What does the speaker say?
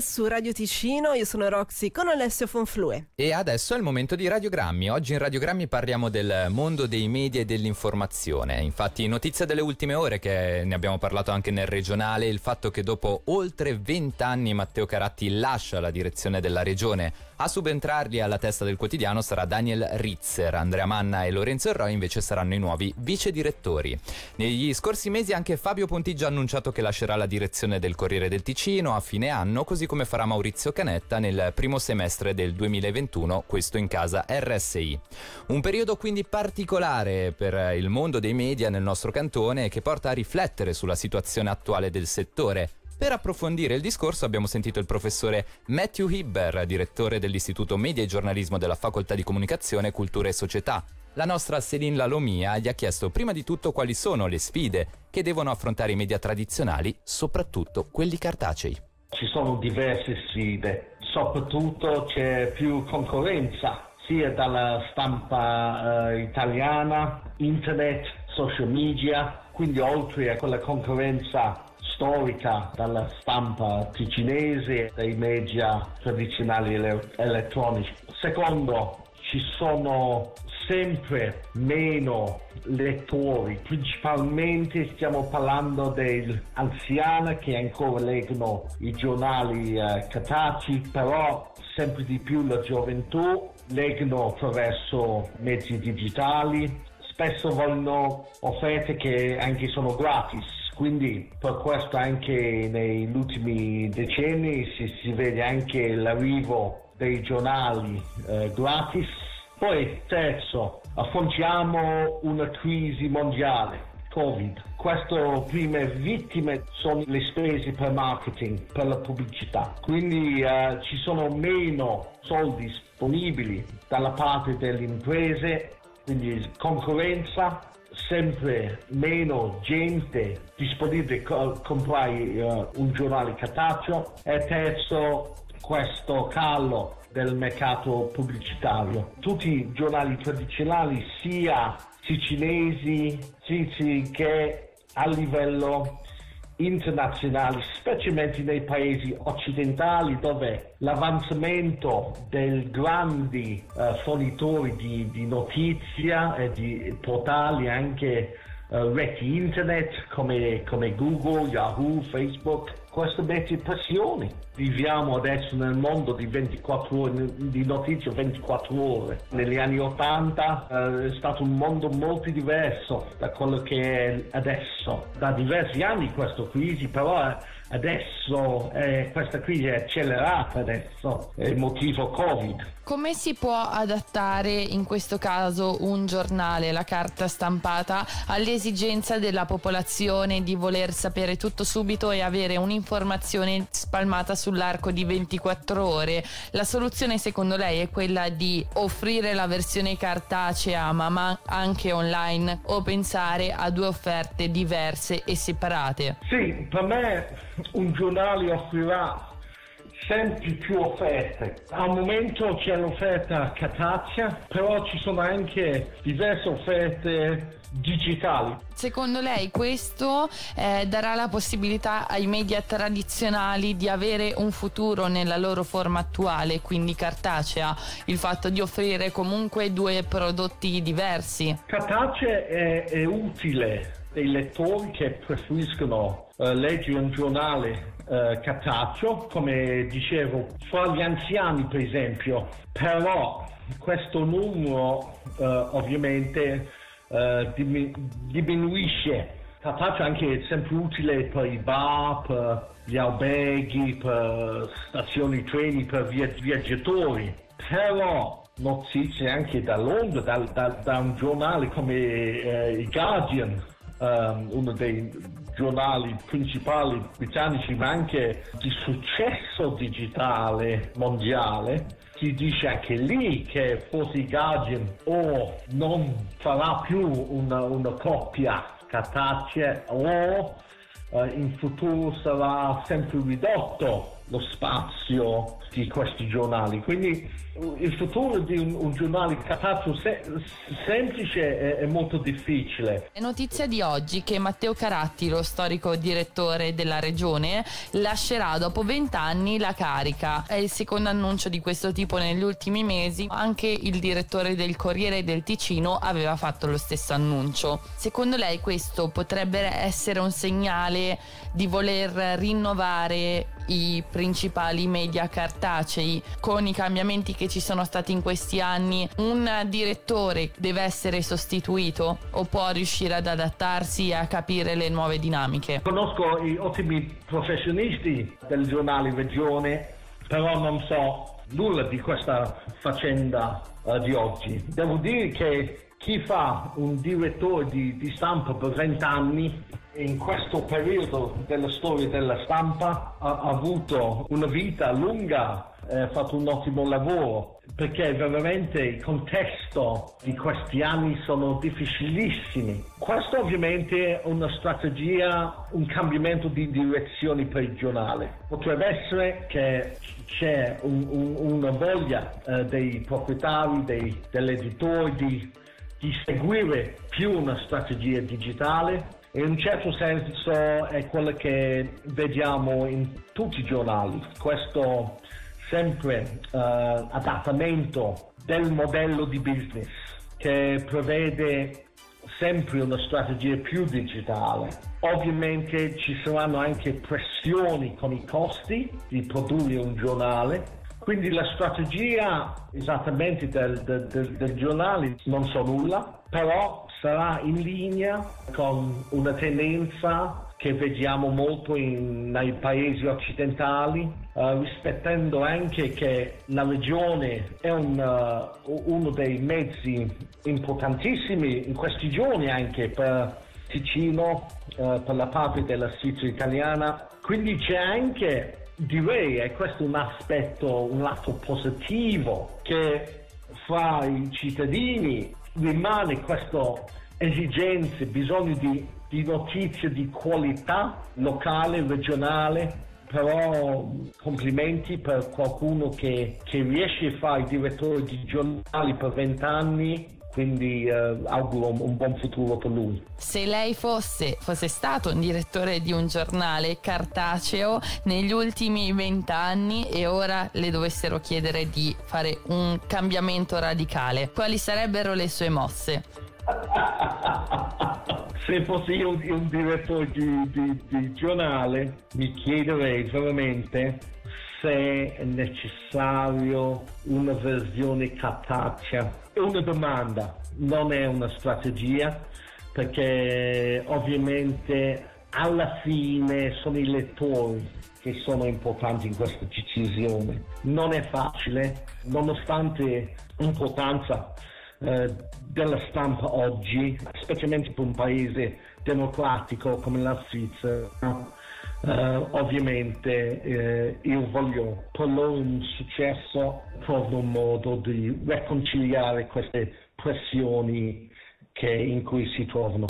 Su Radio Ticino, io sono Roxy con Alessio Fonflue. E adesso è il momento di Radiogrammi. Oggi in Radiogrammi parliamo del mondo dei media e dell'informazione. Infatti, notizia delle ultime ore, che ne abbiamo parlato anche nel regionale, il fatto che dopo oltre vent'anni Matteo Caratti lascia la direzione della regione. A subentrargli alla testa del quotidiano sarà Daniel Ritzer. Andrea Manna e Lorenzo Erroi invece saranno i nuovi vice direttori. Negli scorsi mesi anche Fabio Pontigia ha annunciato che lascerà la direzione del Corriere del Ticino a fine anno, così come farà Maurizio Canetta nel primo semestre del 2021, questo in casa RSI. Un periodo quindi particolare per il mondo dei media nel nostro cantone che porta a riflettere sulla situazione attuale del settore. Per approfondire il discorso abbiamo sentito il professore Matthew Hibber, direttore dell'Istituto Media e Giornalismo della Facoltà di Comunicazione, Cultura e Società. La nostra Céline Lalomia gli ha chiesto prima di tutto quali sono le sfide che devono affrontare i media tradizionali, soprattutto quelli cartacei. Ci sono diverse sfide, soprattutto c'è più concorrenza sia dalla stampa eh, italiana, internet, social media, quindi oltre a quella concorrenza storica dalla stampa ticinese, dai media tradizionali ele- elettronici. Secondo, ci sono sempre meno lettori, principalmente stiamo parlando degli anziani che ancora leggono i giornali eh, cartacei, però sempre di più la gioventù leggono attraverso mezzi digitali, spesso vogliono offerte che anche sono gratis. Quindi per questo anche negli ultimi decenni si, si vede anche l'arrivo dei giornali eh, gratis poi terzo, affrontiamo una crisi mondiale, Covid. Queste prime vittime sono le spese per marketing, per la pubblicità. Quindi uh, ci sono meno soldi disponibili dalla parte delle imprese, quindi concorrenza, sempre meno gente disponibile a comprare uh, un giornale cartaceo e terzo questo calo del mercato pubblicitario. Tutti i giornali tradizionali, sia sicilesi che a livello internazionale, specialmente nei paesi occidentali dove l'avanzamento dei grandi uh, fornitori di, di notizia e di portali anche uh, reti internet come, come Google, Yahoo, Facebook, questo mette pressione viviamo adesso nel mondo di 24 ore, di notizie 24 ore. Negli anni 80 eh, è stato un mondo molto diverso da quello che è adesso. Da diversi anni questa crisi, però adesso eh, questa crisi è accelerata adesso, è il motivo Covid. Come si può adattare in questo caso un giornale, la carta stampata, all'esigenza della popolazione di voler sapere tutto subito e avere un'informazione spalmata sull'arco di 24 ore? La soluzione secondo lei è quella di offrire la versione cartacea ma anche online o pensare a due offerte diverse e separate? Sì, per me un giornale offrirà sempre più offerte. Al momento c'è l'offerta cartacea, però ci sono anche diverse offerte digitali. Secondo lei questo eh, darà la possibilità ai media tradizionali di avere un futuro nella loro forma attuale, quindi cartacea, il fatto di offrire comunque due prodotti diversi? Cartacea è, è utile dei lettori che preferiscono uh, leggere un giornale uh, cartaceo, come dicevo, fra gli anziani per esempio, però questo numero uh, ovviamente diminuisce. Cartaceo è anche sempre utile per i bar, per gli alberghi, per stazioni treni, per viaggiatori, però notizie anche da Londra, da, da, da un giornale come eh, il Guardian, um, uno dei giornali principali britannici, ma anche di successo digitale mondiale, si dice anche lì che forse il Guardian o non farà più una, una coppia cartacea o uh, in futuro sarà sempre ridotto lo spazio di questi giornali. Quindi il futuro di un, un giornale cartaceo se, semplice è, è, molto difficile. È notizia di oggi che Matteo Caratti, lo storico direttore della regione, lascerà dopo vent'anni la carica. È il secondo annuncio di questo tipo negli ultimi mesi. Anche il direttore del Corriere del Ticino aveva fatto lo stesso annuncio. Secondo lei questo potrebbe essere un segnale di voler rinnovare i principali media cartacei con i cambiamenti che ci sono stati in questi anni un direttore deve essere sostituito o può riuscire ad adattarsi e a capire le nuove dinamiche? Conosco i ottimi professionisti del giornale Regione, però non so nulla di questa faccenda uh, di oggi. Devo dire che chi fa un direttore di, di stampa per 20 anni in questo periodo della storia della stampa ha, ha avuto una vita lunga, eh, fatto un ottimo lavoro perché veramente il contesto di questi anni sono difficilissimi. Questo ovviamente è una strategia, un cambiamento di direzione giornale. Potrebbe essere che c'è un, un, una voglia eh, dei proprietari, dei, dell'editore di di seguire più una strategia digitale in un certo senso è quello che vediamo in tutti i giornali, questo sempre uh, adattamento del modello di business che prevede sempre una strategia più digitale. Ovviamente ci saranno anche pressioni con i costi di produrre un giornale quindi la strategia esattamente del, del, del giornale non so nulla, però sarà in linea con una tendenza che vediamo molto in, nei paesi occidentali, uh, rispettando anche che la regione è un, uh, uno dei mezzi importantissimi in questi giorni anche per Ticino, uh, per la parte della Svizzera italiana. Quindi c'è anche direi, e questo è un aspetto, un lato positivo, che fra i cittadini rimane questa esigenza, bisogno di, di notizie di qualità locale, regionale, però complimenti per qualcuno che, che riesce a fare il direttore di giornali per vent'anni quindi eh, auguro un, un, buon futuro per lui. Se lei fosse, fosse stato un direttore di un giornale cartaceo negli ultimi vent'anni e ora le dovessero chiedere di fare un cambiamento radicale, quali sarebbero le sue mosse? Se fossi io un, un direttore di, di, di giornale mi chiederei veramente se è necessario una versione cartacea. È una domanda, non è una strategia, perché ovviamente alla fine sono i lettori che sono importanti in questa decisione. Non è facile, nonostante l'importanza eh, della stampa oggi, specialmente per un paese democratico come la Svizzera Uh, ovviamente eh, io voglio per loro un successo, trovo un modo di riconciliare queste pressioni che, in cui si trovano.